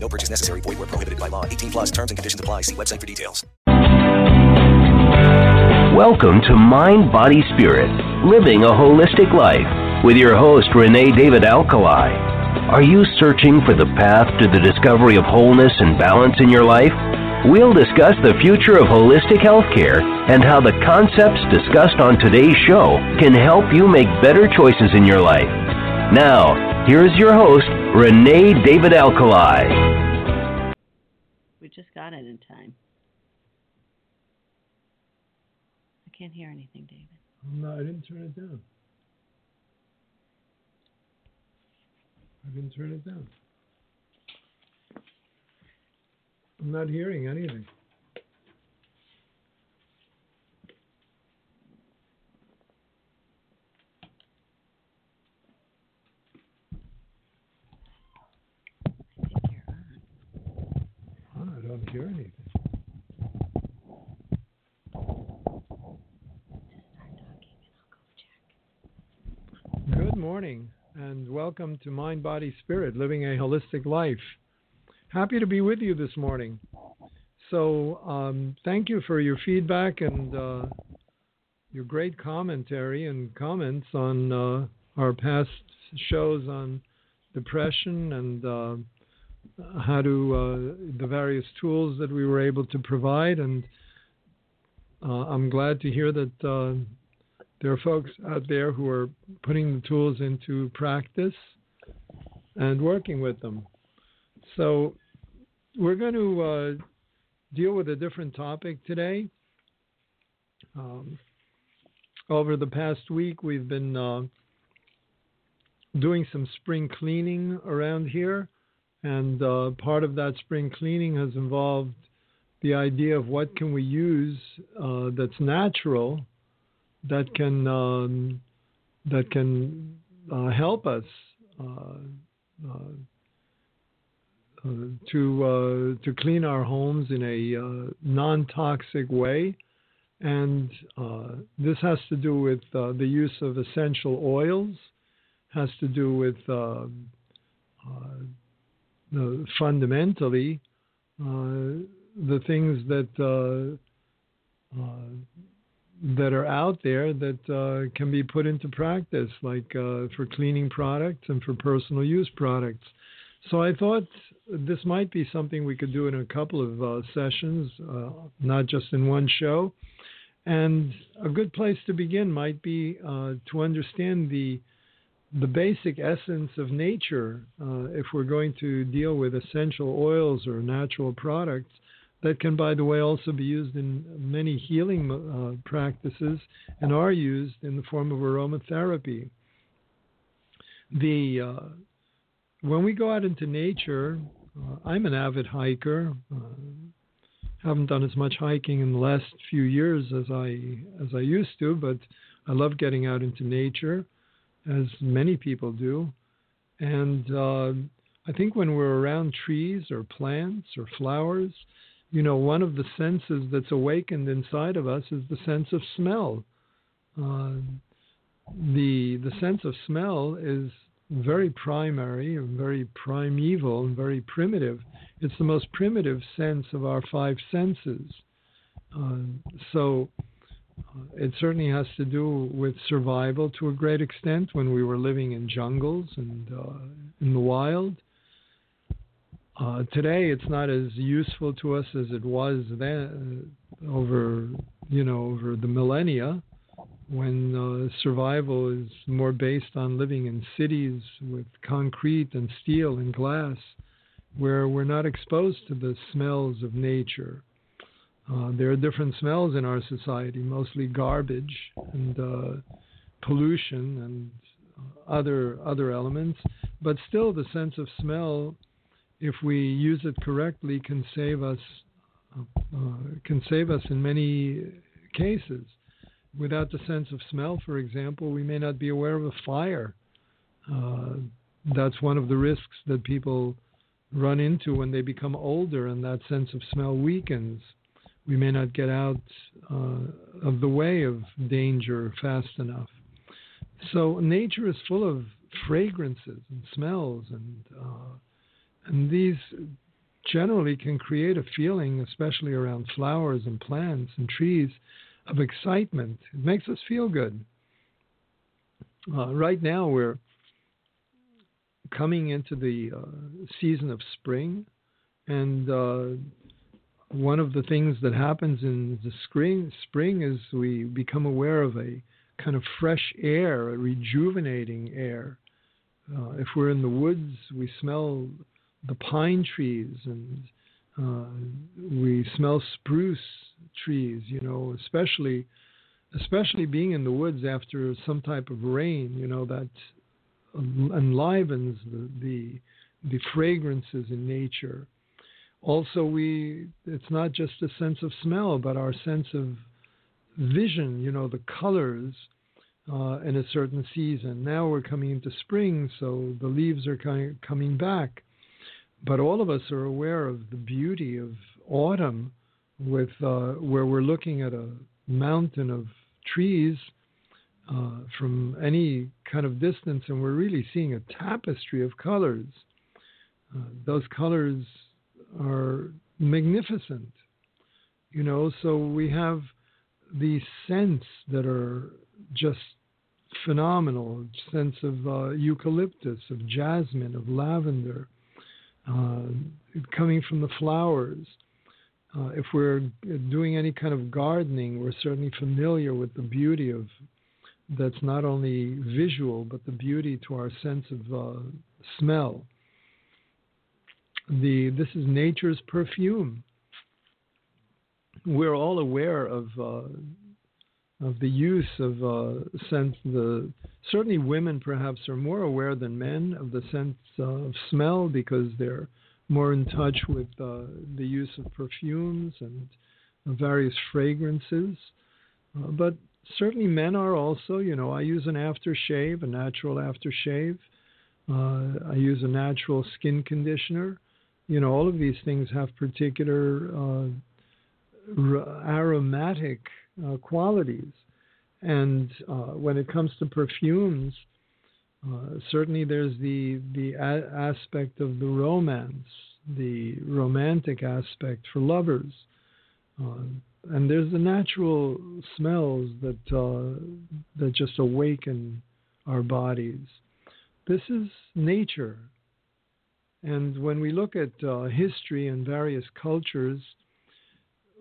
No purchase necessary. Void where prohibited by law. 18 plus terms and conditions apply. See website for details. Welcome to Mind, Body, Spirit, Living a Holistic Life with your host, Renè David Alkalay. Are you searching for the path to the discovery of wholeness and balance in your life? We'll discuss the future of holistic healthcare and how the concepts discussed on today's show can help you make better choices in your life. Now, here's your host, Renè David Alkalay. We just got it in time. I can't hear anything, David. No, I didn't turn it down. I didn't turn it down. I'm not hearing anything. I think you're on. Oh, I don't hear anything. Good morning and welcome to Mind, Body, Spirit, Living a Holistic Life. Happy to be with you this morning. So, um, thank you for your feedback and uh, your great commentary and comments on uh, our past shows on depression and uh, how to uh, the various tools that we were able to provide. And uh, I'm glad to hear that uh, there are folks out there who are putting the tools into practice and working with them. So, we're going to uh, deal with a different topic today. Um, over the past week, we've been uh, doing some spring cleaning around here, and uh, part of that spring cleaning has involved the idea of what can we use uh, that's natural that can um, that can uh, help us uh, uh, uh, to to clean our homes in a non-toxic way, and this has to do with the use of essential oils, has to do with fundamentally the things that that are out there that uh, can be put into practice, like uh, for cleaning products and for personal use products. So I thought this might be something we could do in a couple of uh, sessions, uh, not just in one show. And a good place to begin might be uh, to understand the the basic essence of nature. Uh, if we're going to deal with essential oils or natural products, that can, by the way, also be used in many healing uh, practices and are used in the form of aromatherapy. The uh, when we go out into nature, uh, I'm an avid hiker. Uh, haven't done as much hiking in the last few years as I as I used to, but I love getting out into nature, as many people do. And uh, I think when we're around trees or plants or flowers, you know, one of the senses that's awakened inside of us is the sense of smell. Uh, the the sense of smell is very primary and very primeval and very primitive. It's the most primitive sense of our five senses. Uh, so it certainly has to do with survival to a great extent when we were living in jungles and uh, in the wild. Uh, today, it's not as useful to us as it was then, uh, over you know over the millennia, when uh, survival is more based on living in cities with concrete and steel and glass, where we're not exposed to the smells of nature. Uh, there are different smells in our society, mostly garbage and uh, pollution and other other elements, but still the sense of smell if we use it correctly, can save us uh, can save us in many cases. Without the sense of smell, for example, we may not be aware of a fire. Uh, that's one of the risks that people run into when they become older, and that sense of smell weakens. We may not get out uh, of the way of danger fast enough. So nature is full of fragrances and smells, and uh, and these generally can create a feeling, especially around flowers and plants and trees, of excitement. It makes us feel good. Uh, right now, we're coming into the uh, season of spring, and uh, one of the things that happens in the spring, spring is we become aware of a kind of fresh air, a rejuvenating air. Uh, if we're in the woods, we smell the pine trees and uh, we smell spruce trees, you know, especially especially being in the woods after some type of rain, you know, that enlivens the, the, the fragrances in nature. Also, we it's not just a sense of smell, but our sense of vision. You know, the colors uh, in a certain season. Now we're coming into spring, so the leaves are coming coming back. But all of us are aware of the beauty of autumn, with uh, where we're looking at a mountain of trees uh, from any kind of distance, and we're really seeing a tapestry of colors. Uh, those colors are magnificent, you know. So we have these scents that are just phenomenal. Sense of uh, eucalyptus, of jasmine, of lavender, uh, coming from the flowers. Uh, if we're doing any kind of gardening, we're certainly familiar with the beauty of that's not only visual, but the beauty to our sense of uh, smell. The, this is nature's perfume. We're all aware of uh, of the use of uh, sense. The certainly women perhaps are more aware than men of the sense of smell because they're more in touch with uh, the use of perfumes and various fragrances. Uh, but certainly men are also, you know, I use an aftershave, a natural aftershave. Uh, I use a natural skin conditioner. You know, all of these things have particular uh, aromatic uh, qualities. And uh, when it comes to perfumes, uh, certainly there's the the a- aspect of the romance, the romantic aspect for lovers. Uh, and there's the natural smells that that just awaken our bodies. This is nature, and when we look at uh, history and various cultures,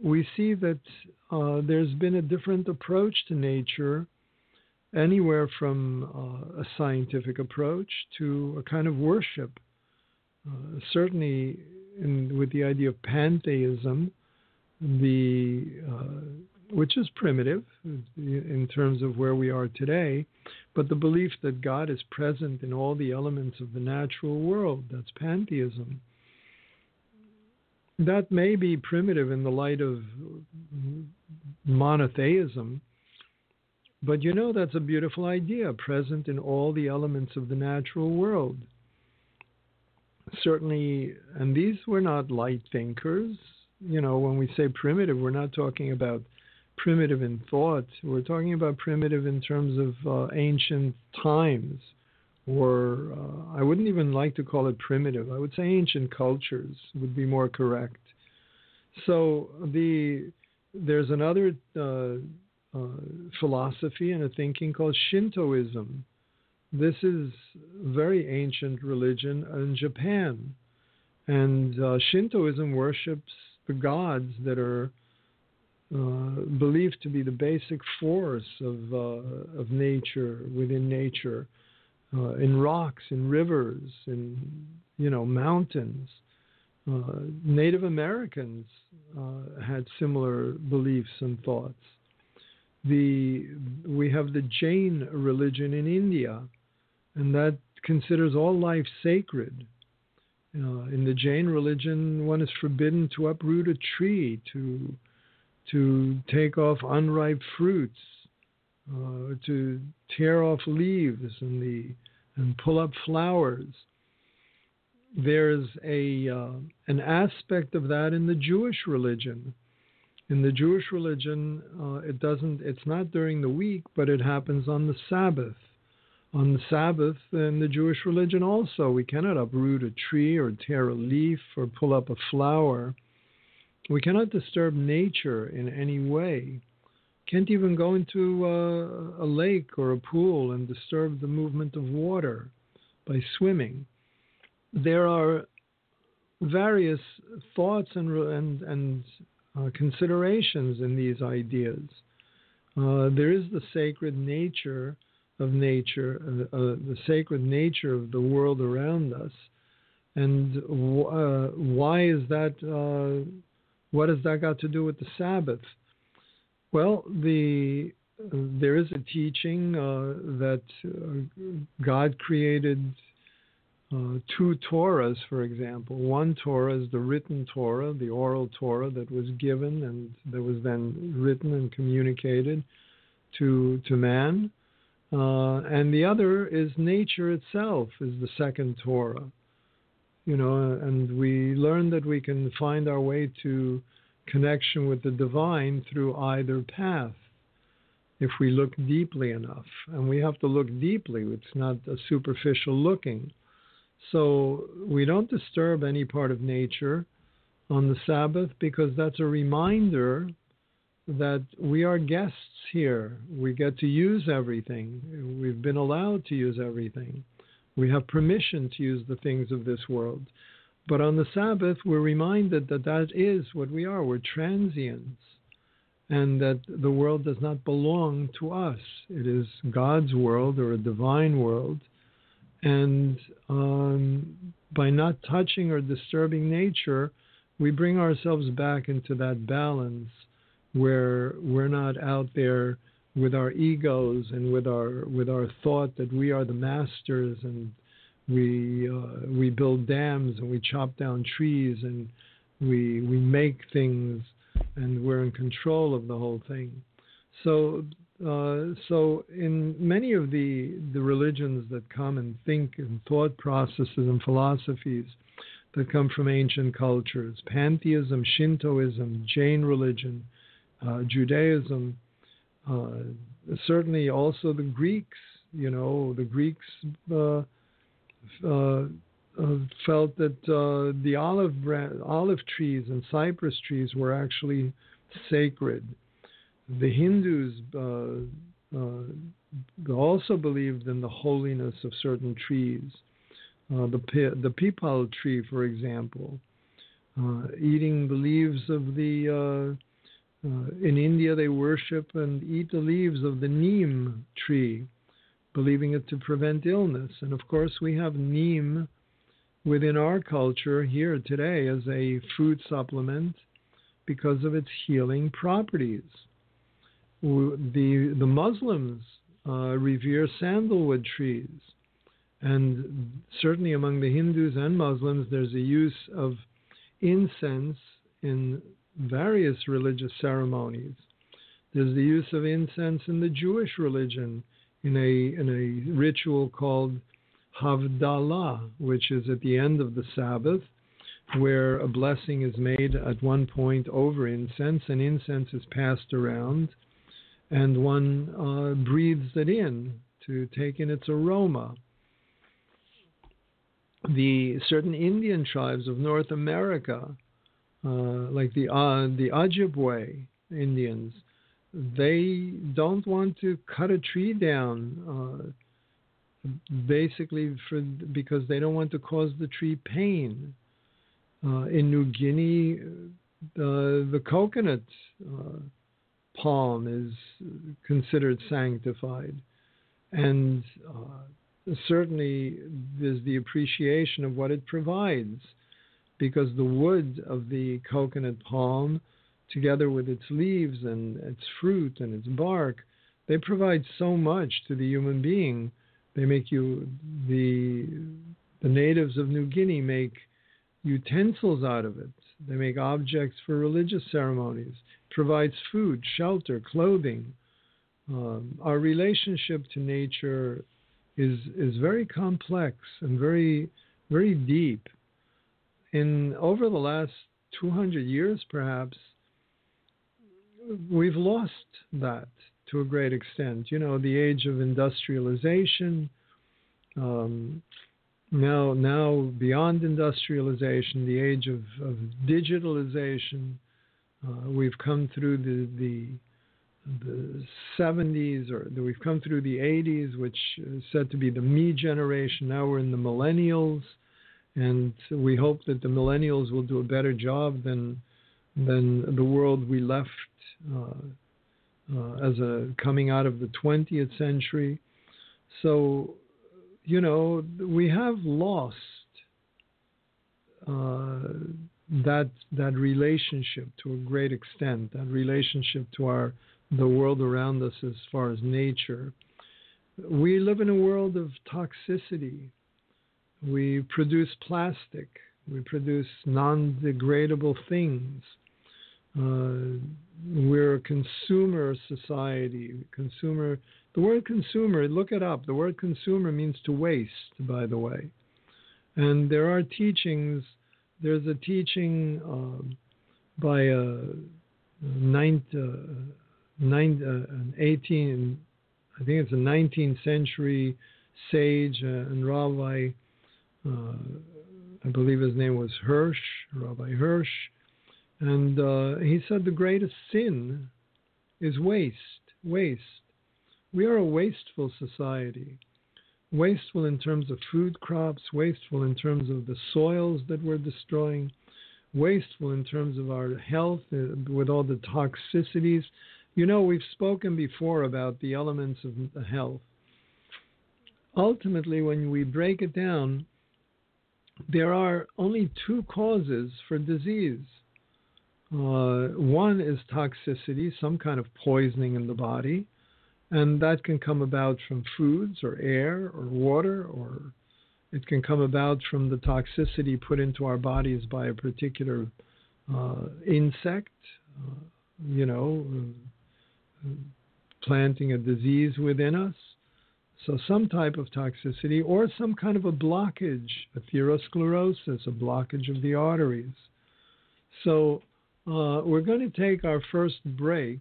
we see that uh, there's been a different approach to nature, anywhere from uh, a scientific approach to a kind of worship. Uh, certainly, in, with the idea of pantheism, the uh, which is primitive in terms of where we are today, but the belief that God is present in all the elements of the natural world, that's pantheism. That may be primitive in the light of monotheism, but you know that's a beautiful idea, present in all the elements of the natural world. Certainly, and these were not light thinkers, you know, when we say primitive, we're not talking about primitive in thought. We're talking about primitive in terms of uh, ancient times, or uh, I wouldn't even like to call it primitive. I would say ancient cultures would be more correct. So the there's another uh, uh philosophy and a thinking called Shintoism. This is very ancient religion in Japan, and uh, Shintoism worships the gods that are uh, believed to be the basic force of uh, of nature within nature, uh, in rocks, in rivers, in you know mountains. Uh, Native Americans uh, had similar beliefs and thoughts. The we have the Jain religion in India, and that considers all life sacred in the Jain religion, one is forbidden to uproot a tree, to to take off unripe fruits, uh, to tear off leaves and the and pull up flowers. There's a uh, an aspect of that in the Jewish religion. In the Jewish religion, uh, it doesn't. It's not during the week, but it happens on the Sabbath. On the Sabbath, in the Jewish religion, also, we cannot uproot a tree or tear a leaf or pull up a flower. We cannot disturb nature in any way. Can't even go into a, a lake or a pool and disturb the movement of water by swimming. There are various thoughts and and, and uh, considerations in these ideas. Uh, there is the sacred nature of nature, uh, uh the sacred nature of the world around us, and uh, why is that? What has that got to do with the Sabbath? Well, the there is a teaching uh, that uh, God created uh, two Torahs, for example. One Torah is the written Torah, the oral Torah that was given and that was then written and communicated to to man, uh, and the other is nature itself, is the second Torah. You know, and we learn that we can find our way to connection with the divine through either path if we look deeply enough. And we have to look deeply, it's not a superficial looking. So we don't disturb any part of nature on the Sabbath because that's a reminder that we are guests here. We get to use everything. We've been allowed to use everything. We have permission to use the things of this world. But on the Sabbath, we're reminded that that is what we are. We're transients, and that the world does not belong to us. It is God's world or a divine world. And um, by not touching or disturbing nature, we bring ourselves back into that balance where we're not out there with our egos and with our with our thought that we are the masters and we uh, we build dams and we chop down trees and we we make things and we're in control of the whole thing. So uh, so in many of the the religions that come and think and thought processes and philosophies that come from ancient cultures, pantheism, Shintoism, Jain religion, uh, Judaism, uh, certainly also the Greeks. You know, the Greeks uh, uh, uh, felt that the olive olive trees and cypress trees were actually sacred. The Hindus also believed in the holiness of certain trees. the the peepal tree, for example, eating the leaves of the in India, they worship and eat the leaves of the neem tree, believing it to prevent illness. And of course, we have neem within our culture here today as a food supplement because of its healing properties. The, the Muslims uh, revere sandalwood trees. And certainly among the Hindus and Muslims, there's a use of incense in various religious ceremonies. There's the use of incense in the Jewish religion in a in a ritual called Havdalah, which is at the end of the Sabbath, where a blessing is made at one point over incense, and incense is passed around, and one uh, breathes it in to take in its aroma. The certain Indian tribes of North America, uh, like the uh, the Ojibwe Indians, they don't want to cut a tree down, uh, basically for because they don't want to cause the tree pain. Uh, in New Guinea, uh, the coconut uh, palm is considered sanctified, and certainly there's the appreciation of what it provides, because the wood of the coconut palm together with its leaves and its fruit and its bark, they provide so much to the human being. They make you the the natives of New Guinea make utensils out of it. They make objects for religious ceremonies. Provides food, shelter, clothing. Um, our relationship to nature is is very complex and very very deep. In over the last 200 years, perhaps, we've lost that to a great extent. You know, the age of industrialization, um, now now beyond industrialization, the age of, of digitalization. Uh, we've come through the the the 70s, or we've come through the 80s, which is said to be the me generation. Now we're in the millennials, and we hope that the millennials will do a better job than than the world we left uh, uh, as a coming out of the 20th century. So, you know, we have lost uh, that that relationship to a great extent. That relationship to our the world around us as far as nature. We live in a world of toxicity. We produce plastic. We produce non degradable things. Uh, we're a consumer society. Consumer. The word consumer, look it up. The word consumer means to waste, by the way. And there are teachings. There's a teaching uh, by a ninth, uh, nine, uh, an 18, I think it's a 19th century sage uh, and rabbi. Uh, I believe his name was Hirsch, Rabbi Hirsch and uh, he said the greatest sin is waste. Waste. We are a wasteful society. Wasteful in terms of food crops, wasteful in terms of the soils that we're destroying, wasteful in terms of our health uh, with all the toxicities. You know, we've spoken before about the elements of health. Ultimately, when we break it down, there are only two causes for disease uh, one is toxicity, some kind of poisoning in the body, and that can come about from foods or air or water, or it can come about from the toxicity put into our bodies by a particular uh, insect, uh, you know, uh, planting a disease within us. So, some type of toxicity, or some kind of a blockage, atherosclerosis, a blockage of the arteries. So, uh, we're going to take our first break,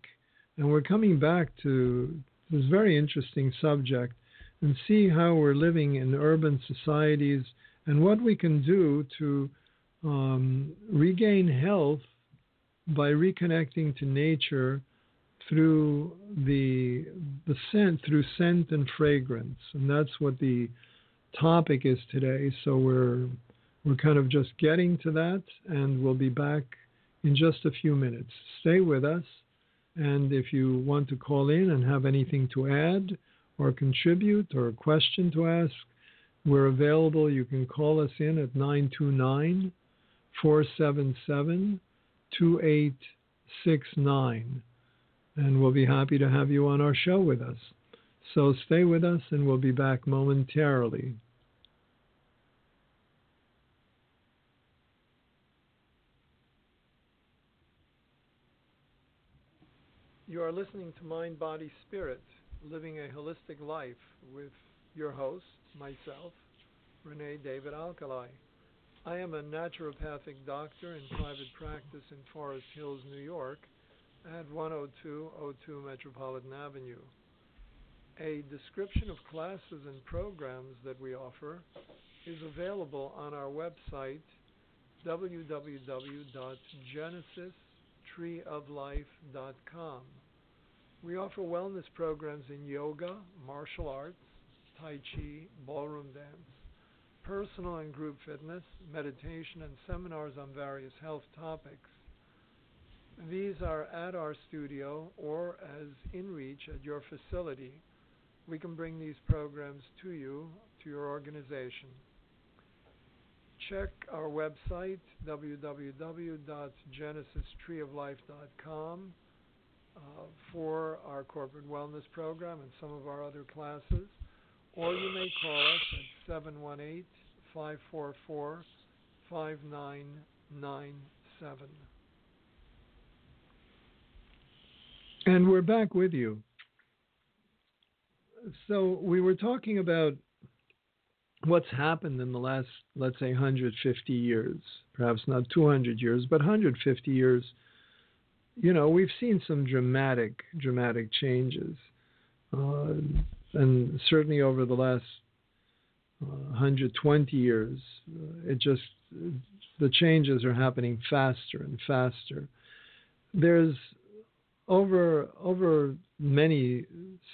and we're coming back to this very interesting subject and see how we're living in urban societies and what we can do to um, regain health by reconnecting to nature through the the scent through scent and fragrance and that's what the topic is today so we're we're kind of just getting to that and we'll be back in just a few minutes. Stay with us, and if you want to call in and have anything to add or contribute or a question to ask, we're available. You can call us in at 929 477 2869, and we'll be happy to have you on our show with us. So stay with us, and we'll be back momentarily. You are listening to Mind, Body, Spirit, Living a Holistic Life with your host, myself, Renè David Alkalay. I am a naturopathic doctor in private practice in Forest Hills, New York, at 10202 Metropolitan Avenue. A description of classes and programs that we offer is available on our website www.genesis.com treeoflife.com. We offer wellness programs in yoga, martial arts, Tai Chi, ballroom dance, personal and group fitness, meditation, and seminars on various health topics. These are at our studio or as in reach at your facility. We can bring these programs to you, to your organization check our website, www.genesistreeoflife.com, uh, for our corporate wellness program and some of our other classes. Or you may call us at 718 544 5997. And we're back with you. So we were talking about what's happened in the last, let's say, 150 years, perhaps not 200 years, but 150 years. You know, we've seen some dramatic, dramatic changes. Uh, and certainly over the last uh, 120 years, uh, it just, the changes are happening faster and faster. There's over over many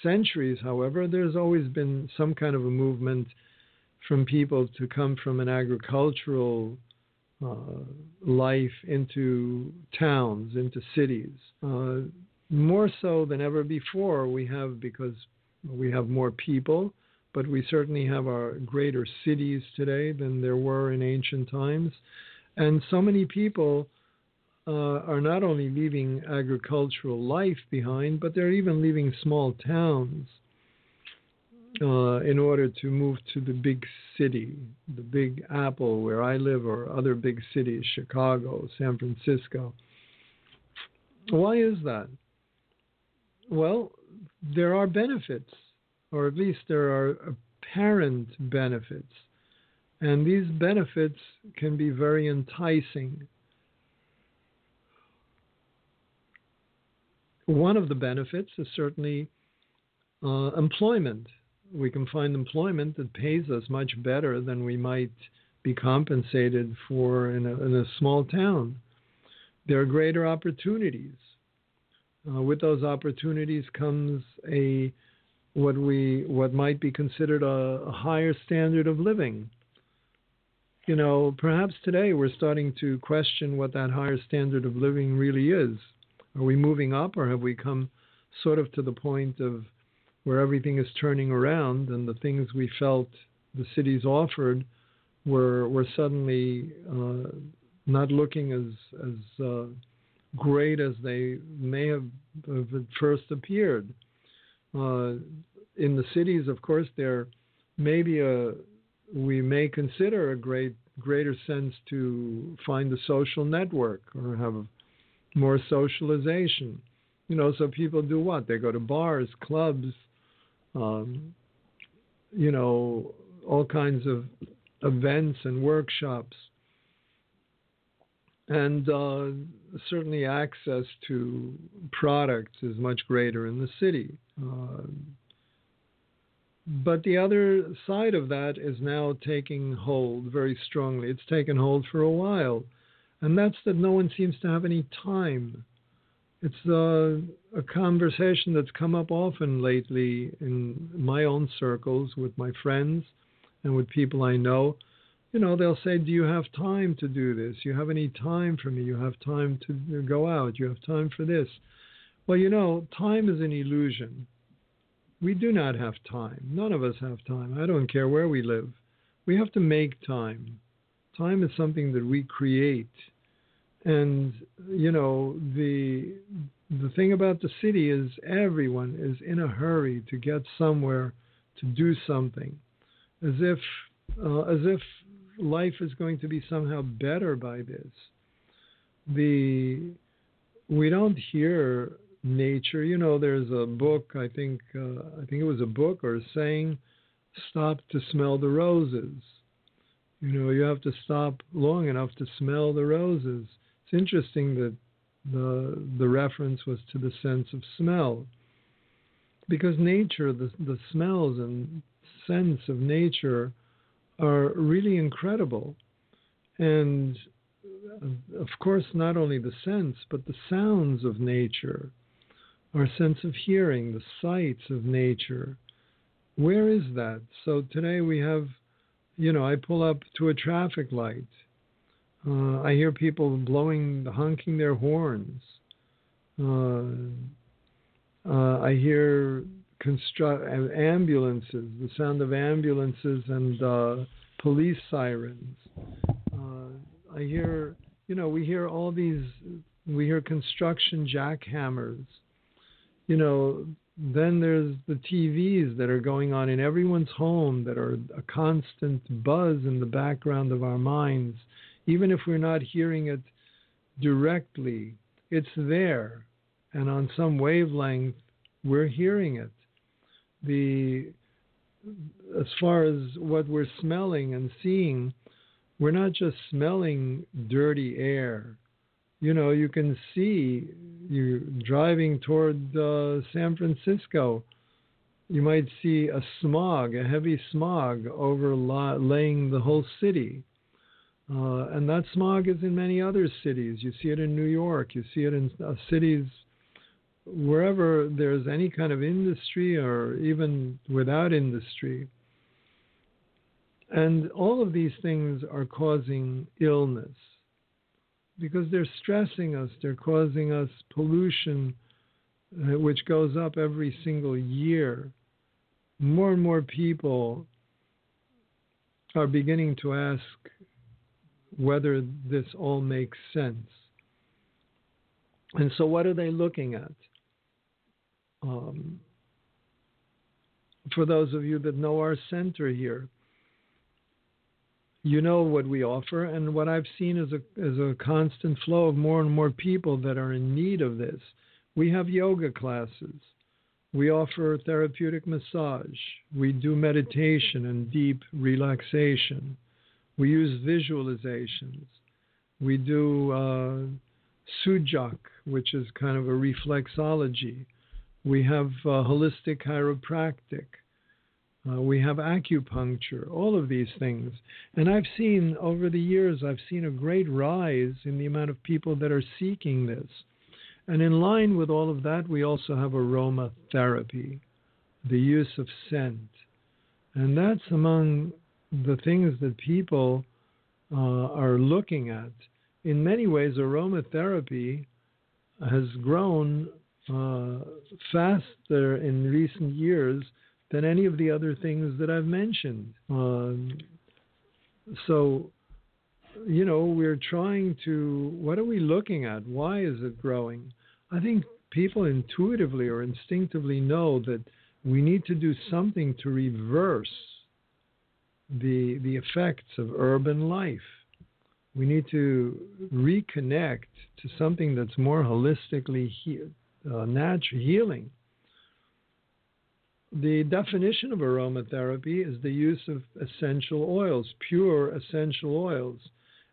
centuries, however, there's always been some kind of a movement from people to come from an agricultural uh, life into towns, into cities. Uh, more so than ever before, we have because we have more people, but we certainly have our greater cities today than there were in ancient times. And so many people uh, are not only leaving agricultural life behind, but they're even leaving small towns uh, in order to move to the big city, the big apple where I live, or other big cities, Chicago, San Francisco. Why is that? Well, there are benefits, or at least there are apparent benefits. And these benefits can be very enticing One of the benefits is certainly uh, employment. We can find employment that pays us much better than we might be compensated for in a, in a small town. There are greater opportunities. Uh, with those opportunities comes a what we what might be considered a, a higher standard of living. You know, perhaps today we're starting to question what that higher standard of living really is. Are we moving up, or have we come sort of to the point of where everything is turning around and the things we felt the cities offered were were suddenly uh, not looking as as uh, great as they may have, have first appeared. Uh, in the cities, of course, there may be a we may consider a great greater sense to find a social network or have more socialization. You know, so people do what? They go to bars, clubs, um, you know, all kinds of events and workshops. And uh, certainly access to products is much greater in the city. Uh, but the other side of that is now taking hold very strongly. It's taken hold for a while and that's that no one seems to have any time. It's a, a conversation that's come up often lately in my own circles with my friends and with people I know. You know, they'll say, Do you have time to do this? You have any time for me? You have time to go out? You have time for this? Well, you know, time is an illusion. We do not have time. None of us have time. I don't care where we live. We have to make time. Time is something that we create and you know the the thing about the city is everyone is in a hurry to get somewhere to do something, as if uh, as if life is going to be somehow better by this. The we don't hear nature. You know, there's a book. I think uh, I think it was a book or a saying, "Stop to smell the roses." You know, you have to stop long enough to smell the roses. It's interesting that the the reference was to the sense of smell, because nature, the the smells and sense of nature, are really incredible, and uh, of course not only the sense but the sounds of nature, our sense of hearing, the sights of nature. Where is that? So today we have, you know, I pull up to a traffic light uh, I hear people blowing, honking their horns. Uh, uh, I hear constru- ambulances, the sound of ambulances and uh, police sirens. Uh, I hear, you know, we hear all these, we hear construction jackhammers. You know, then there's the TVs that are going on in everyone's home that are a constant buzz in the background of our minds even if we're not hearing it directly, it's there. And on some wavelength, we're hearing it. The as far as what we're smelling and seeing, we're not just smelling dirty air. You know, you can see you driving toward uh, San Francisco. You might see a smog, a heavy smog overlaying the whole city. Uh, and that smog is in many other cities. You see it in New York. You see it in uh, cities wherever there's any kind of industry or even without industry. And all of these things are causing illness because they're stressing us, they're causing us pollution, uh, which goes up every single year. More and more people are beginning to ask whether this all makes sense. And so, what are they looking at? Um, for those of you that know our center here, you know what we offer, and what I've seen is a is a constant flow of more and more people that are in need of this. We have yoga classes. We offer therapeutic massage. We do meditation and deep relaxation. We use visualizations. We do uh, Su Jok, which is kind of a reflexology. We have uh, holistic chiropractic. Uh, we have acupuncture, all of these things. And I've seen over the years, I've seen a great rise in the amount of people that are seeking this. And in line with all of that, we also have aromatherapy, the use of scent. And that's among the things that people uh, are looking at. In many ways, aromatherapy has grown uh, faster in recent years than any of the other things that I've mentioned. Um, so, you know, we're trying to, what are we looking at? Why is it growing? I think people intuitively or instinctively know that we need to do something to reverse the, the effects of urban life. We need to reconnect to something that's more holistically he- uh, natural healing. The definition of aromatherapy is the use of essential oils, pure essential oils.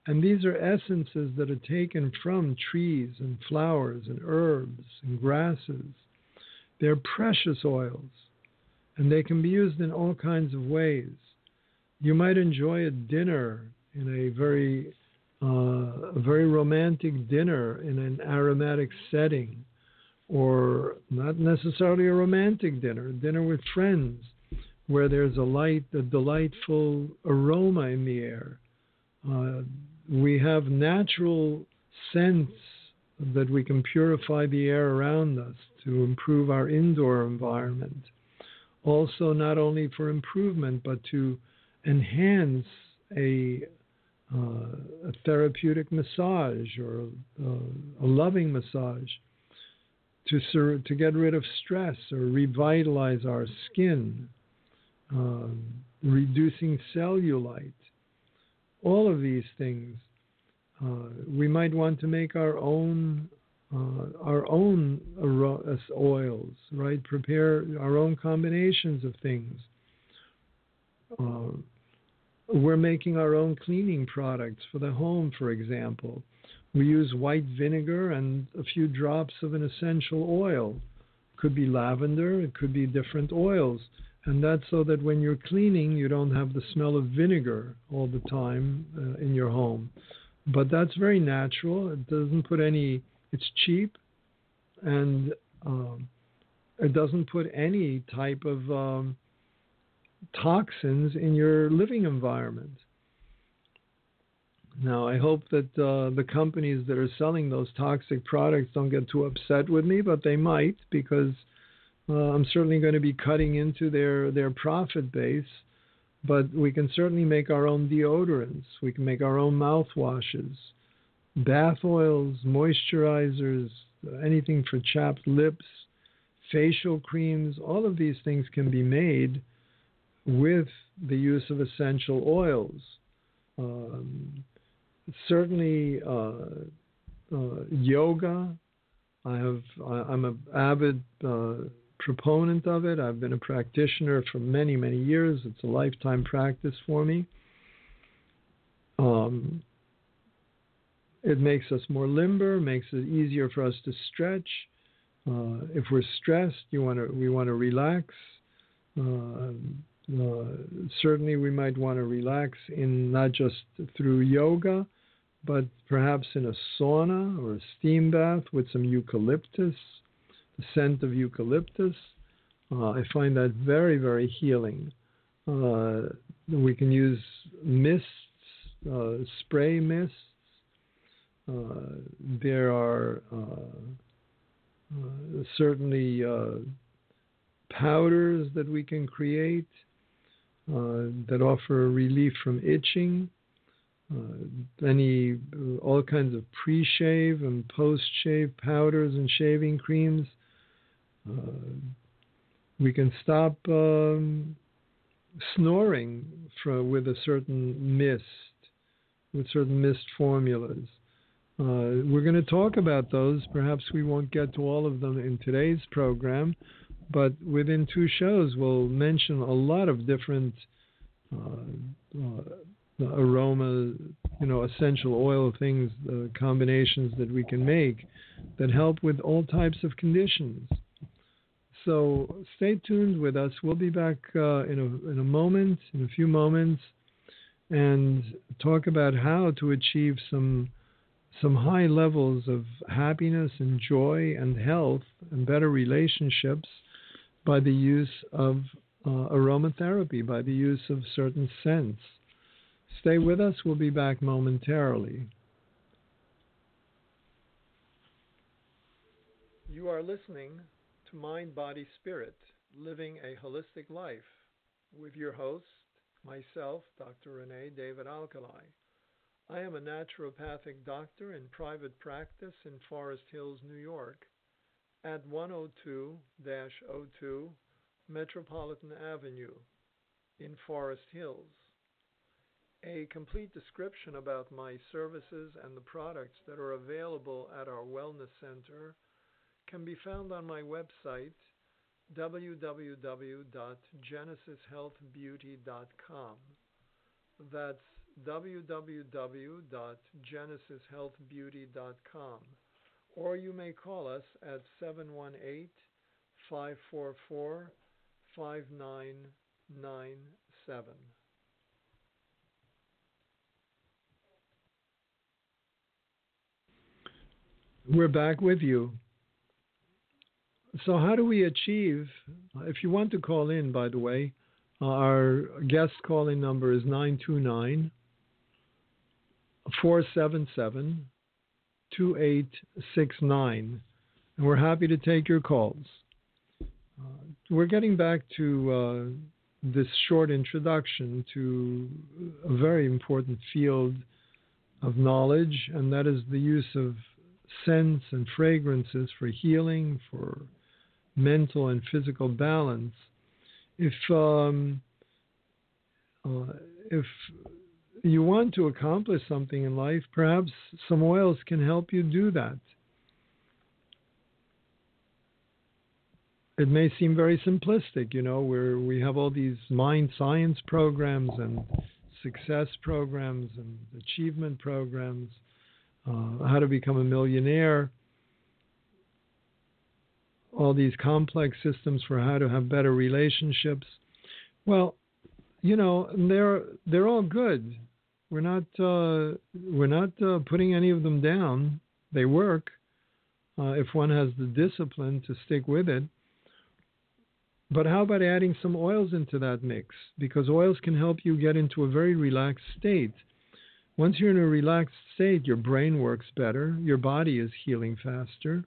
And these are essences that are taken from trees and flowers and herbs and grasses. They're precious oils, and they can be used in all kinds of ways. You might enjoy a dinner in a very, uh, a very romantic dinner in an aromatic setting or not necessarily a romantic dinner, dinner with friends, where there's a light, a delightful aroma in the air. Uh, we have natural scents that we can purify the air around us to improve our indoor environment. Also, not only for improvement, but to enhance a, uh, a therapeutic massage or uh, a loving massage to, sur- to get rid of stress or revitalize our skin, um, reducing cellulite, all of these things. Uh, we might want to make our own uh, our own oils, right? Prepare our own combinations of things. Uh, we're making our own cleaning products for the home, for example. We use white vinegar and a few drops of an essential oil. Could be lavender, it could be different oils. And that's so that when you're cleaning, you don't have the smell of vinegar all the time uh, in your home. But that's very natural. It doesn't put any, it's cheap and um, it doesn't put any type of um, toxins in your living environment. Now, I hope that uh, the companies that are selling those toxic products don't get too upset with me, but they might because uh, I'm certainly going to be cutting into their, their profit base. But we can certainly make our own deodorants, we can make our own mouthwashes, bath oils, moisturizers, anything for chapped lips, facial creams. All of these things can be made with the use of essential oils. Um, certainly uh, uh, yoga. I have. I, am an avid uh, proponent of it. I've been a practitioner for many, many years. It's a lifetime practice for me. Um, it makes us more limber, makes it easier for us to stretch. Uh, if we're stressed, you want to we want to relax. Uh, uh, certainly, we might want to relax in not just through yoga, but perhaps in a sauna or a steam bath with some eucalyptus, the scent of eucalyptus. Uh, I find that very, very healing. Uh, we can use mists, uh, spray mists. there are certainly powders that we can create uh, that offer relief from itching. Uh, any all kinds of pre-shave and post-shave powders and shaving creams. Uh, we can stop um, snoring for, with a certain mist, with certain mist formulas. Uh, we're going to talk about those. Perhaps we won't get to all of them in today's program, but within two shows, we'll mention a lot of different uh, uh, aroma, you know, essential oil things, uh, combinations that we can make that help with all types of conditions. So stay tuned with us. We'll be back uh, in a in a moment, in a few moments, and talk about how to achieve some some high levels of happiness and joy and health and better relationships by the use of uh, aromatherapy, by the use of certain scents. Stay with us. We'll be back momentarily. You are listening to Mind, Body, Spirit Living a Holistic Life with your host, myself, Dr. Renè David Alkalay. I am a naturopathic doctor in private practice in Forest Hills, New York at 102 02 Metropolitan Avenue in Forest Hills. A complete description about my services and the products that are available at our Wellness Center can be found on my website www.genesishealthbeauty.com. That's www.genesishealthbeauty.com or you may call us at 718 544 5997. We're back with you. So, how do we achieve? If you want to call in, by the way, our guest calling number is 929 477 2869. And we're happy to take your calls. Uh, we're getting back to uh, this short introduction to a very important field of knowledge, and that is the use of scents and fragrances for healing, for mental and physical balance. If um, uh, if you want to accomplish something in life, perhaps some oils can help you do that. It may seem very simplistic, you know, where we have all these mind science programs and success programs and achievement programs, uh, how to become a millionaire, all these complex systems for how to have better relationships. Well, you know, they're they're all good. We're not uh, we're not uh, putting any of them down. They work uh, if one has the discipline to stick with it. But how about adding some oils into that mix? Because oils can help you get into a very relaxed state. Once you're in a relaxed state, your brain works better, your body is healing faster.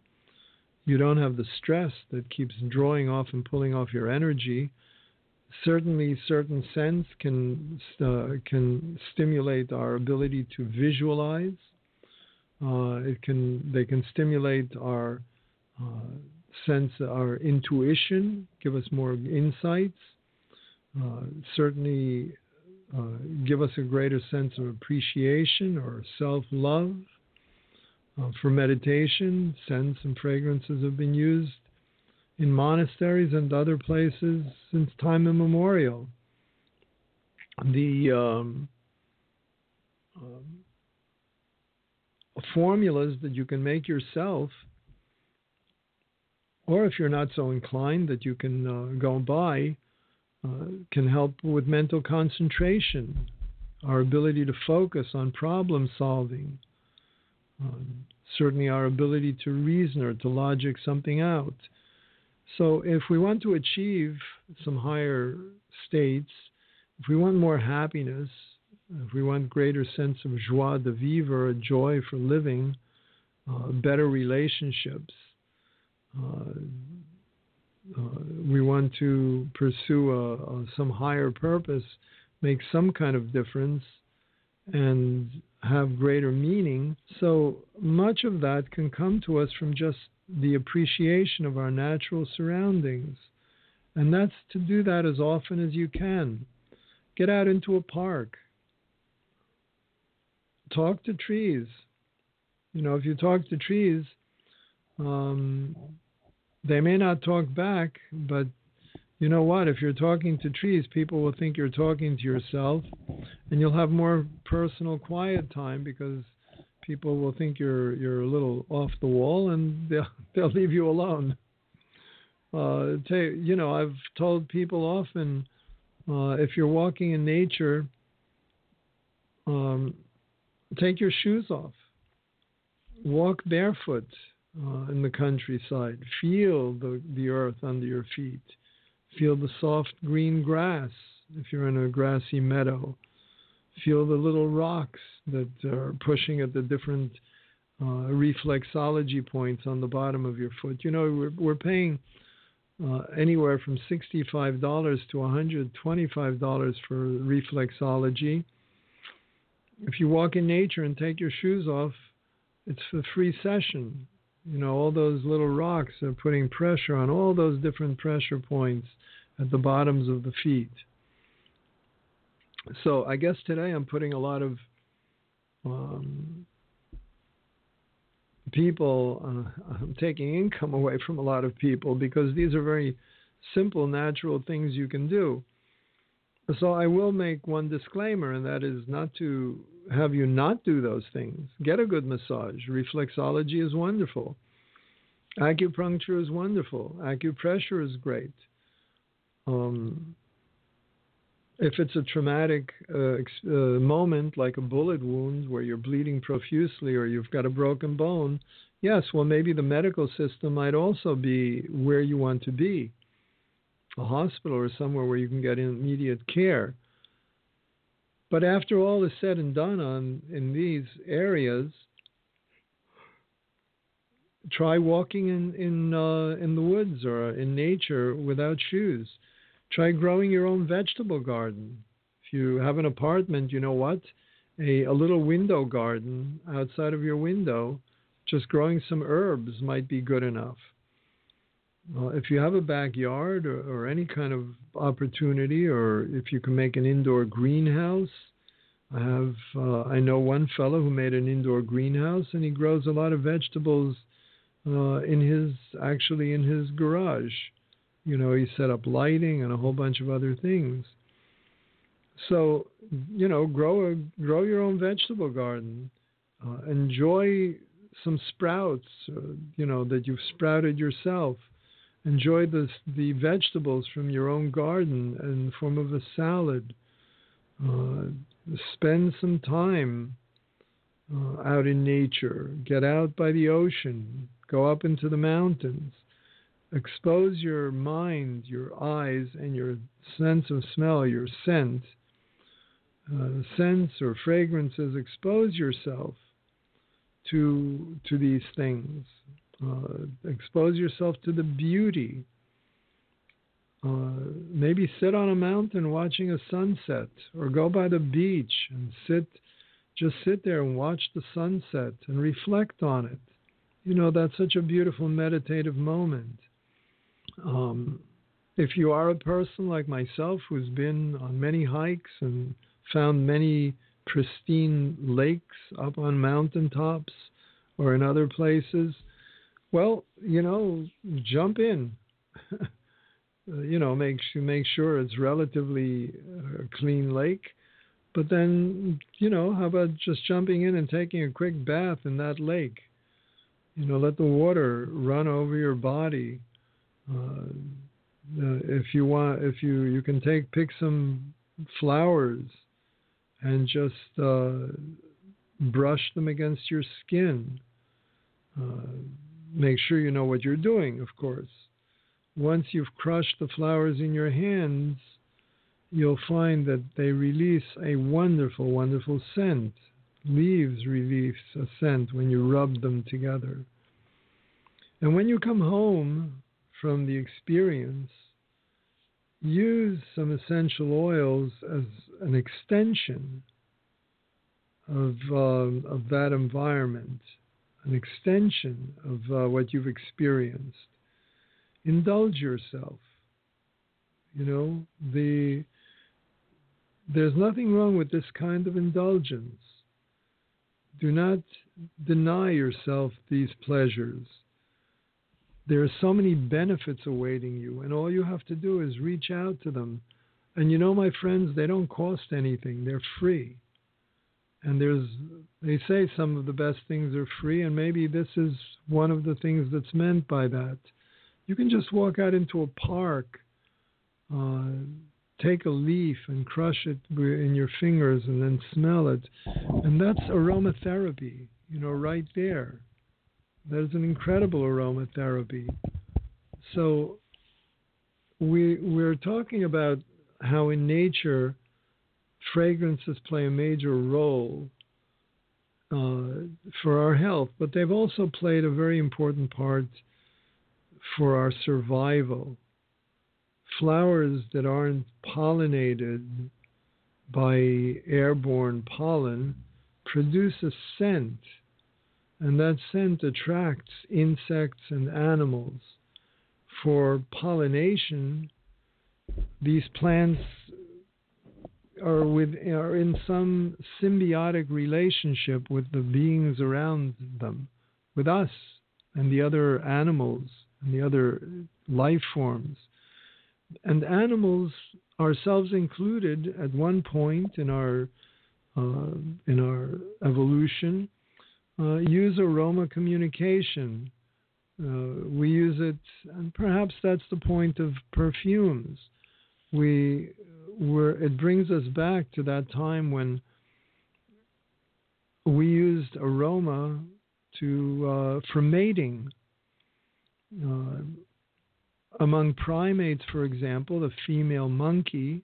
You don't have the stress that keeps drawing off and pulling off your energy certainly certain scents can uh, can stimulate our ability to visualize. Uh, it can they can stimulate our uh, sense, our intuition, give us more insights. Uh, certainly, uh, give us a greater sense of appreciation or self love. Uh, for meditation, scents and fragrances have been used in monasteries and other places since time immemorial. The um, um, formulas that you can make yourself, or if you're not so inclined that you can uh, go buy, uh, can help with mental concentration, our ability to focus on problem solving, um, certainly our ability to reason or to logic something out. So, if we want to achieve some higher states, if we want more happiness, if we want greater sense of joie de vivre, joy for living, uh, better relationships, uh, uh, we want to pursue a, a, some higher purpose, make some kind of difference, and have greater meaning. So much of that can come to us from just the appreciation of our natural surroundings. And that's to do that as often as you can. Get out into a park. Talk to trees. You know, if you talk to trees, um, they may not talk back, but you know what? If you're talking to trees, people will think you're talking to yourself, and you'll have more personal quiet time because people will think you're you're a little off the wall, and they'll they'll leave you alone. Uh, you know, I've told people often uh, if you're walking in nature, um, take your shoes off. Walk barefoot uh, in the countryside. Feel the, the earth under your feet. Feel the soft green grass if you're in a grassy meadow. Feel the little rocks that are pushing at the different uh, reflexology points on the bottom of your foot. You know, we're, we're paying uh, anywhere from $65 to $125 for reflexology. If you walk in nature and take your shoes off, it's a free session. You know, all those little rocks are putting pressure on all those different pressure points at the bottoms of the feet. So I guess today I'm putting a lot of um, people, uh, I'm taking income away from a lot of people because these are very simple, natural things you can do. So I will make one disclaimer, and that is not to have you not do those things. Get a good massage. Reflexology is wonderful. Acupuncture is wonderful. Acupressure is great. Um, if it's a traumatic uh, uh, moment like a bullet wound where you're bleeding profusely or you've got a broken bone, yes, well, maybe the medical system might also be where you want to be a hospital or somewhere where you can get immediate care. But after all is said and done on in these areas, try walking in in uh, in the woods or in nature without shoes. Try growing your own vegetable garden. If you have an apartment, you know what? A, a little window garden outside of your window, just growing some herbs might be good enough. Uh, if you have a backyard or, or, any kind of opportunity, or if you can make an indoor greenhouse, I have uh, I know one fellow who made an indoor greenhouse and he grows a lot of vegetables uh, in his actually in his garage. You know, he set up lighting and a whole bunch of other things. So, you know, grow a grow your own vegetable garden. Uh, enjoy some sprouts, uh, you know, that you've sprouted yourself enjoy the the vegetables from your own garden in the form of a salad. Uh, spend some time uh, out in nature. Get out by the ocean. Go up into the mountains. Expose your mind, your eyes, and your sense of smell, your scent, uh, scents or fragrances. Expose yourself to to these things. Uh, expose yourself to the beauty. Uh, maybe sit on a mountain watching a sunset, or go by the beach and sit, just sit there and watch the sunset and reflect on it. You know, that's such a beautiful meditative moment. Um, if you are a person like myself who's been on many hikes and found many pristine lakes up on mountaintops or in other places. Well, you know, jump in. you know, make make sure it's relatively a uh, clean lake. But then, you know, how about just jumping in and taking a quick bath in that lake? You know, let the water run over your body. Uh, uh, if you want, if you you can take pick some flowers and just uh, brush them against your skin. Make sure you know what you're doing, of course. Once you've crushed the flowers in your hands, you'll find that they release a wonderful, wonderful scent. Leaves release a scent when you rub them together. And when you come home from the experience, use some essential oils as an extension of, uh, of that environment, an extension of uh, what you've experienced. Indulge yourself. You know, the there's nothing wrong with this kind of indulgence. Do not deny yourself these pleasures. There are so many benefits awaiting you, and all you have to do is reach out to them. And you know, my friends, they don't cost anything, they're free. And there's, they say some of the best things are free, and maybe this is one of the things that's meant by that. You can just walk out into a park, uh, take a leaf and crush it in your fingers and then smell it. And that's aromatherapy, you know, right there. There's an incredible aromatherapy. So we we're talking about how in nature fragrances play a major role uh, for our health, but they've also played a very important part for our survival flowers that aren't pollinated by airborne pollen produce a scent, and that scent attracts insects and animals. For pollination, these plants are with are in some symbiotic relationship with the beings around them, with us and the other animals and the other life forms and animals, ourselves included, at one point in our uh, in our evolution, uh, use aroma communication. Uh, we use it, and perhaps that's the point of perfumes. We were, it brings us back to that time when we used aroma to uh, for mating. Uh, among primates, for example, the female monkey,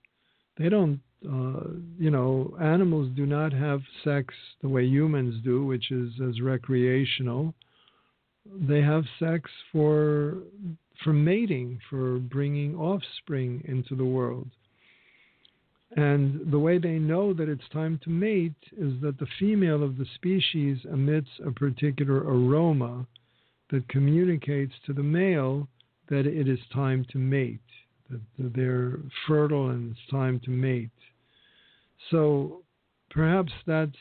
they don't, uh, you know, animals do not have sex the way humans do, which is as recreational. They have sex for for mating, for bringing offspring into the world. And the way they know that it's time to mate is that the female of the species emits a particular aroma that communicates to the male that it is time to mate, that they're fertile and it's time to mate. So perhaps that's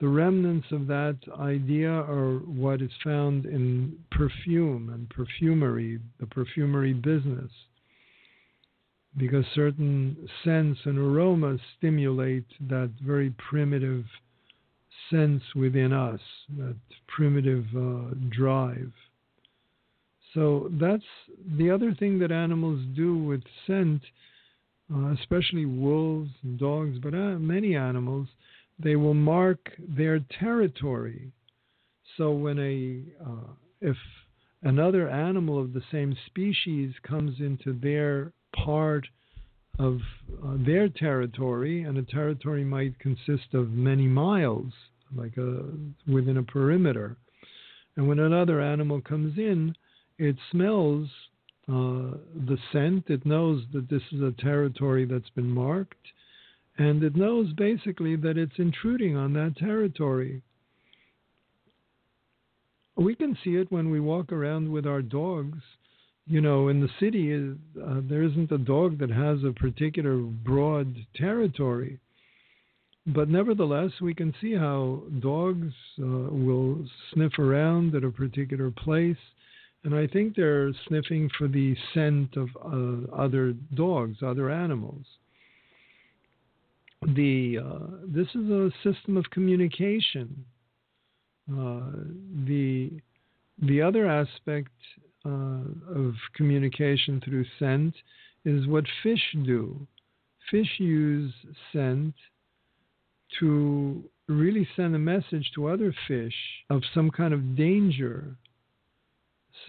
the remnants of that idea are what is found in perfume and perfumery, the perfumery business. Because certain scents and aromas stimulate that very primitive sense within us, that primitive uh, drive. So that's the other thing that animals do with scent, uh, especially wolves and dogs, but uh, many animals, they will mark their territory. So when a uh, if another animal of the same species comes into their part of uh, their territory, and a territory might consist of many miles, like a, within a perimeter, and when another animal comes in, it smells uh, the scent. It knows that this is a territory that's been marked, and it knows basically that it's intruding on that territory. We can see it when we walk around with our dogs. You know, in the city, uh, there isn't a dog that has a particular broad territory. but nevertheless, we can see how dogs uh, will sniff around at a particular place, and I think they're sniffing for the scent of uh, other dogs, other animals. The uh, this is a system of communication. Uh, the the other aspect uh, of communication through scent is what fish do. Fish use scent to really send a message to other fish of some kind of danger.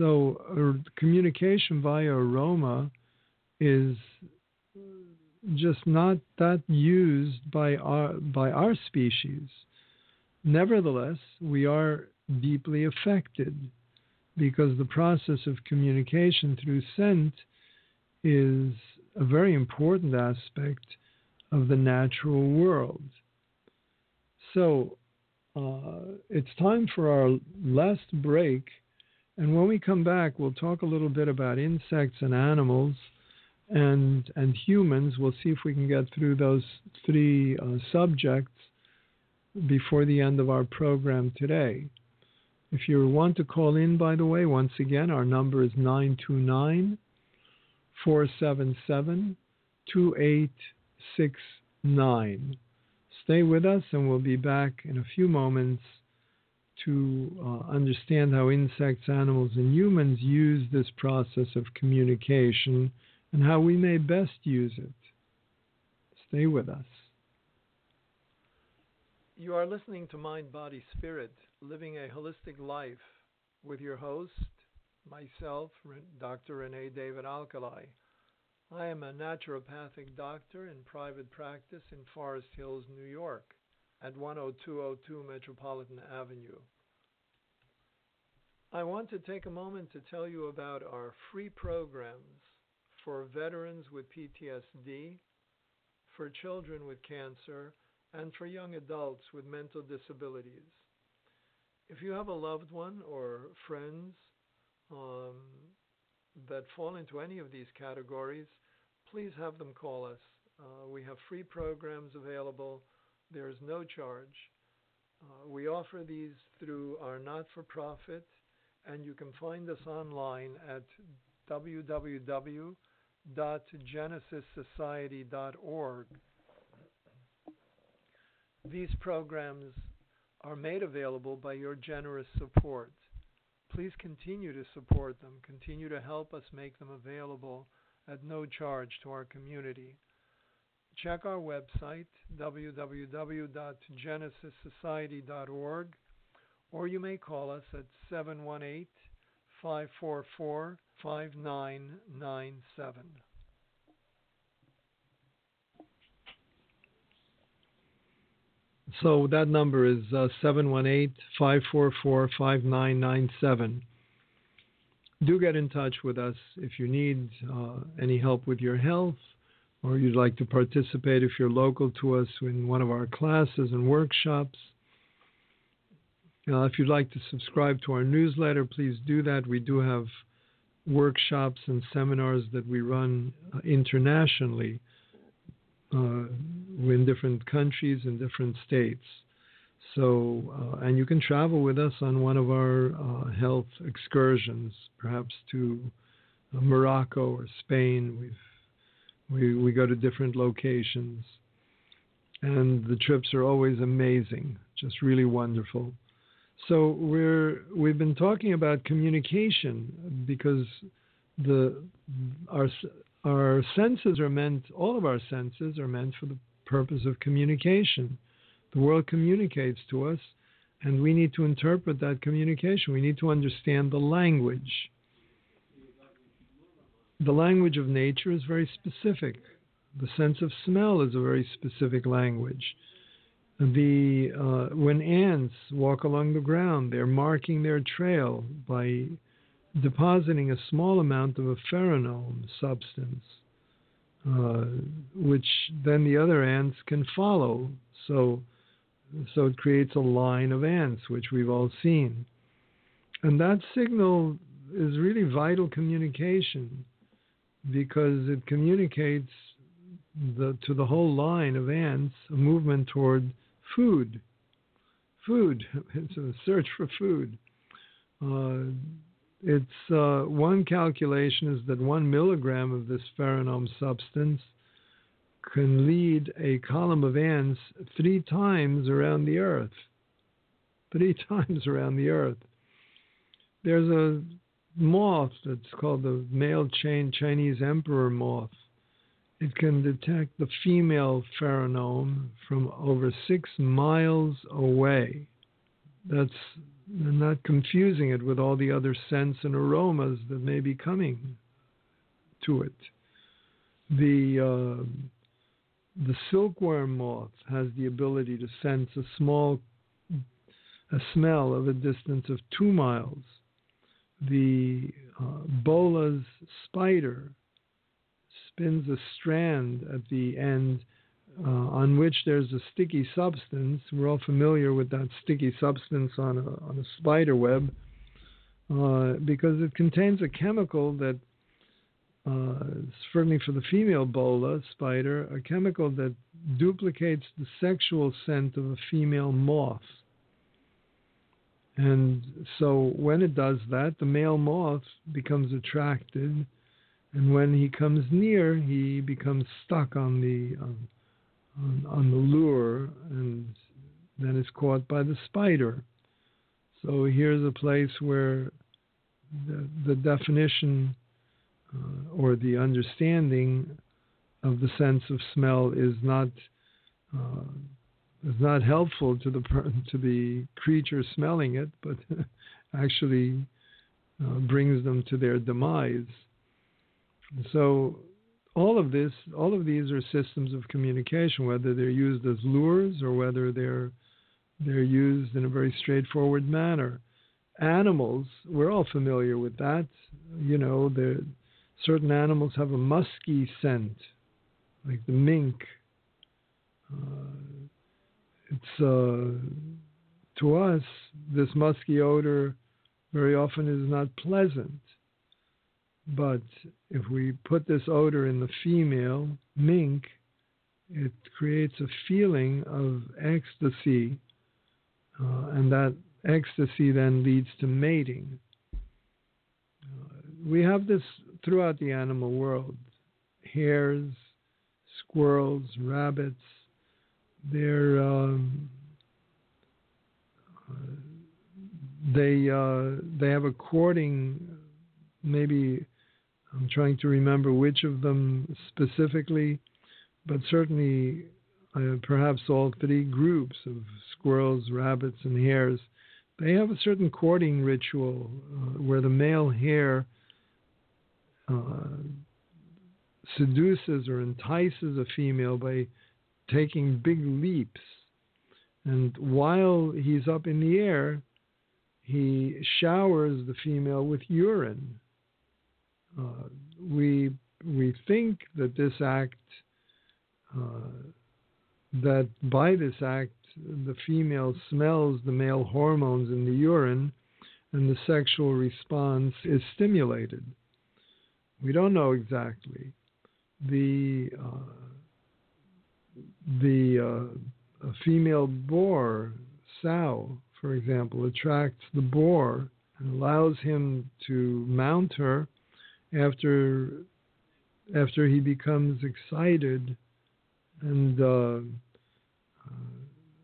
So, communication via aroma is just not that used by our by our species. Nevertheless, we are deeply affected because the process of communication through scent is a very important aspect of the natural world. So uh, it's time for our last break. And when we come back, we'll talk a little bit about insects and animals and, and humans. We'll see if we can get through those three uh, subjects before the end of our program today. If you want to call in, by the way, once again, our number is 929 477 2869. Stay with us, and we'll be back in a few moments to uh, understand how insects, animals, and humans use this process of communication and how we may best use it. Stay with us. You are listening to Mind, Body, Spirit, Living a Holistic Life with your host, myself, Dr. Renè David Alkalay. I am a naturopathic doctor in private practice in Forest Hills, New York, at 10202 Metropolitan Avenue. I want to take a moment to tell you about our free programs for veterans with PTSD, for children with cancer, and for young adults with mental disabilities. If you have a loved one or friends um, that fall into any of these categories, please have them call us. Uh, we have free programs available. There is no charge. Uh, we offer these through our not for profit, and you can find us online at www.genesissociety.org. These programs are made available by your generous support. Please continue to support them, continue to help us make them available at no charge to our community. Check our website, www.genesissociety.org, or you may call us at 718 544 5997. So that number is uh, 718 544 5997 do get in touch with us if you need uh, any help with your health or you'd like to participate if you're local to us in one of our classes and workshops. Uh, if you'd like to subscribe to our newsletter, please do that. We do have workshops and seminars that we run uh, internationally uh, in different countries and different states. So, uh, and you can travel with us on one of our uh, health excursions, perhaps to uh, Morocco or Spain. We've, we we go to different locations, and the trips are always amazing, just really wonderful. So we're we've been talking about communication because the our our senses are meant all of our senses are meant for the purpose of communication the world communicates to us, and we need to interpret that communication. We need to understand the language. The language of nature is very specific. The sense of smell is a very specific language. The uh, when ants walk along the ground, they're marking their trail by depositing a small amount of a pheromone substance, uh, which then the other ants can follow. So so it creates a line of ants, which we've all seen. And that signal is really vital communication because it communicates the, to the whole line of ants a movement toward food. Food. It's a search for food. Uh, it's uh, one calculation is that one milligram of this pheromone substance can lead a column of ants three times around the earth. Three times around the earth. There's a moth that's called the male chain Chinese emperor moth. It can detect the female pheromone from over six miles away. That's not confusing it with all the other scents and aromas that may be coming to it. The uh, the silkworm moth has the ability to sense a small a smell of a distance of two miles the uh, Bolas spider spins a strand at the end uh, on which there's a sticky substance. We're all familiar with that sticky substance on a, on a spider web uh, because it contains a chemical that, uh, certainly for the female Bola spider, a chemical that duplicates the sexual scent of a female moth. And so when it does that, the male moth becomes attracted, and when he comes near, he becomes stuck on the um, on, on, the lure, and then is caught by the spider. So here's a place where the, the definition uh, or the understanding of the sense of smell is not uh, is not helpful to the to the creature smelling it, but actually uh, brings them to their demise. So all of this, all of these are systems of communication, whether they're used as lures or whether they're they're used in a very straightforward manner. Animals, we're all familiar with that. You know, certain animals have a musky scent, like the mink. Uh, it's uh, to us this musky odor very often is not pleasant. But if we put this odor in the female mink, it creates a feeling of ecstasy, uh, and that ecstasy then leads to mating. Uh, we have this throughout the animal world hares, squirrels, rabbits, they're um, they uh, they have a courting. Maybe I'm trying to remember which of them specifically, but certainly uh, perhaps all three groups of squirrels, rabbits, and hares. They have a certain courting ritual uh, where the male hare uh, seduces or entices a female by taking big leaps. And while he's up in the air, he showers the female with urine. Uh, we we think that this act, uh, that by this act, the female smells the male hormones in the urine, and the sexual response is stimulated. We don't know exactly. The uh, the uh, female boar sow, for example, attracts the boar and allows him to mount her after after he becomes excited and uh, uh,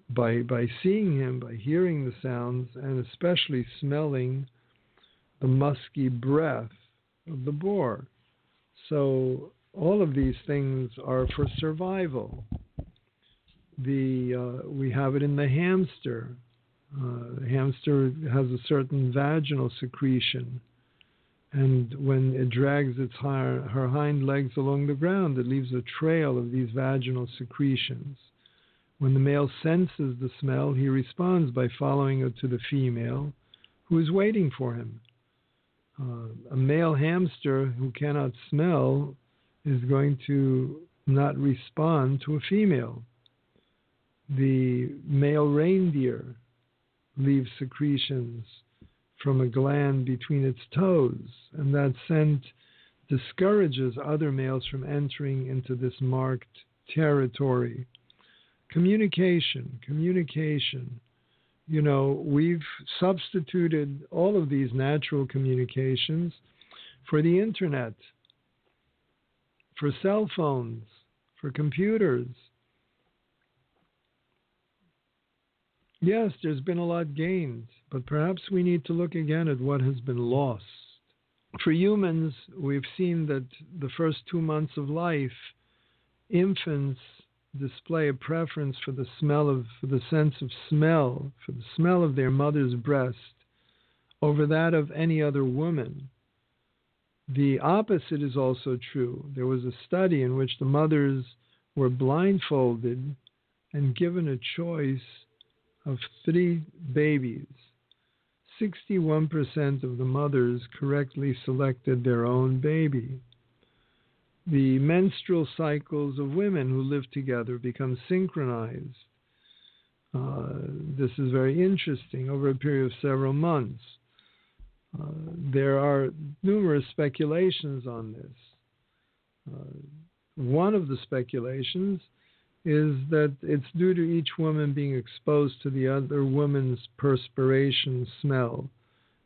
by by seeing him, by hearing the sounds, and especially smelling the musky breath of the boar. So all of these things are for survival. The uh, we have it in the hamster. Uh, the hamster has a certain vaginal secretion, and when it drags its her hind legs along the ground, it leaves a trail of these vaginal secretions. When the male senses the smell, he responds by following it to the female, who is waiting for him. Uh, a male hamster who cannot smell is going to not respond to a female. The male reindeer leaves secretions from a gland between its toes, and that scent discourages other males from entering into this marked territory. Communication, communication. You know, we've substituted all of these natural communications for the internet, for cell phones, for computers. Yes, there's been a lot gained, but perhaps we need to look again at what has been lost. For humans, we've seen that the first two months of life, infants display a preference for the smell of, for the sense of smell, for the smell of their mother's breast over that of any other woman. The opposite is also true. There was a study in which the mothers were blindfolded and given a choice of three babies. 61% of the mothers correctly selected their own baby. The menstrual cycles of women who live together become synchronized. Uh, this is very interesting over a period of several months. Uh, there are numerous speculations on this. Uh, one of the speculations is that it's due to each woman being exposed to the other woman's perspiration smell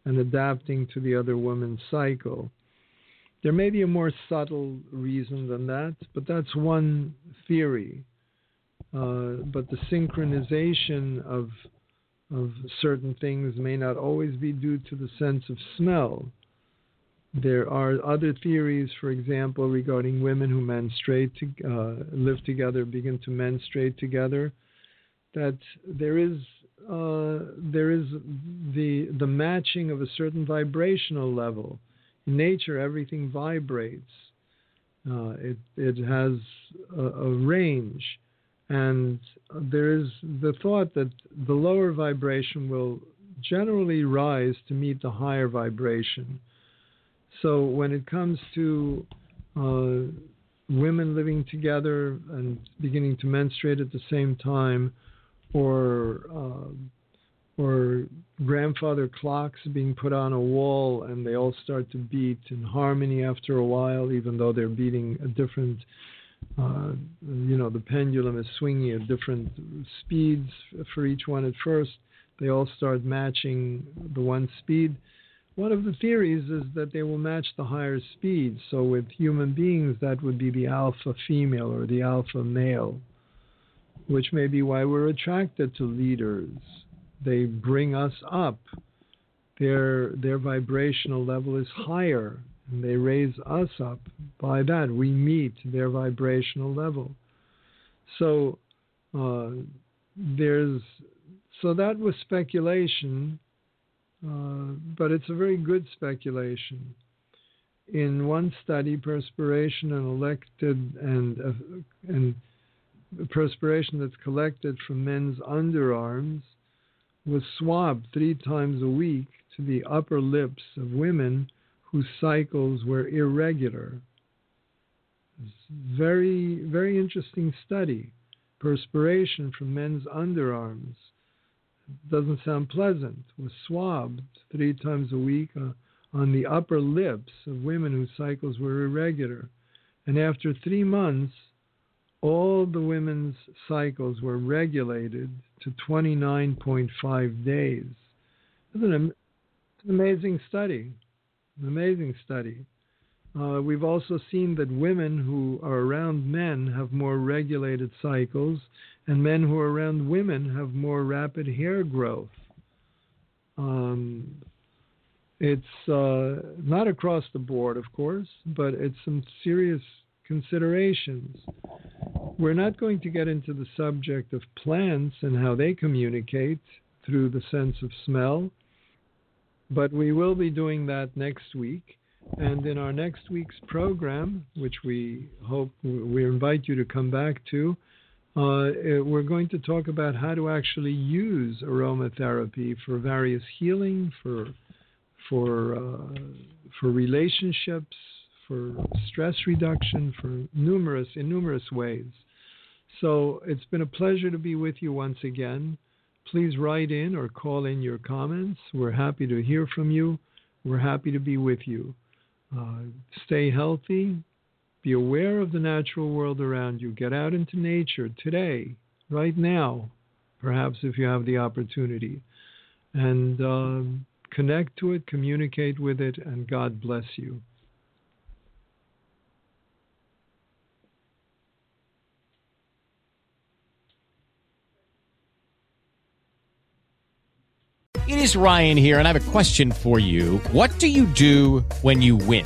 and adapting to the other woman's cycle. There may be a more subtle reason than that, but that's one theory. Uh, but the synchronization of of certain things may not always be due to the sense of smell. There are other theories, for example, regarding women who menstruate, to, uh, live together, begin to menstruate together, that there is uh, there is the the matching of a certain vibrational level. In nature, everything vibrates. Uh, it it has a, a range, and there is the thought that the lower vibration will generally rise to meet the higher vibration. So when it comes to uh, women living together and beginning to menstruate at the same time, or uh, or grandfather clocks being put on a wall and they all start to beat in harmony after a while, even though they're beating a different. Uh, you know, the pendulum is swinging at different speeds for each one at first. They all start matching the one speed one of the theories is that they will match the higher speed. So with human beings, that would be the alpha female or the alpha male, which may be why we're attracted to leaders. They bring us up. Their their vibrational level is higher, and they raise us up. By that, we meet their vibrational level. So uh, there's so that was speculation uh, but it's a very good speculation. In one study, perspiration and elected and uh, and perspiration that's collected from men's underarms was swabbed three times a week to the upper lips of women whose cycles were irregular. Very, very interesting study. Perspiration from men's underarms doesn't sound pleasant, was swabbed three times a week uh, on the upper lips of women whose cycles were irregular. And after three months, all the women's cycles were regulated to 29.5 days. It's an, an amazing study. An amazing study. Uh, we've also seen that women who are around men have more regulated cycles, and men who are around women have more rapid hair growth. Um, it's uh, not across the board, of course, but it's some serious considerations. We're not going to get into the subject of plants and how they communicate through the sense of smell, but we will be doing that next week. And in our next week's program, which we hope we invite you to come back to, uh, we're going to talk about how to actually use aromatherapy for various healing, for for uh, for relationships, for stress reduction, for numerous in numerous ways. So it's been a pleasure to be with you once again. Please write in or call in your comments. We're happy to hear from you. We're happy to be with you. Uh, stay healthy. Be aware of the natural world around you. Get out into nature today, right now, perhaps if you have the opportunity. And um, connect to it, communicate with it, and God bless you. It is Ryan here, and I have a question for you. What do you do when you win?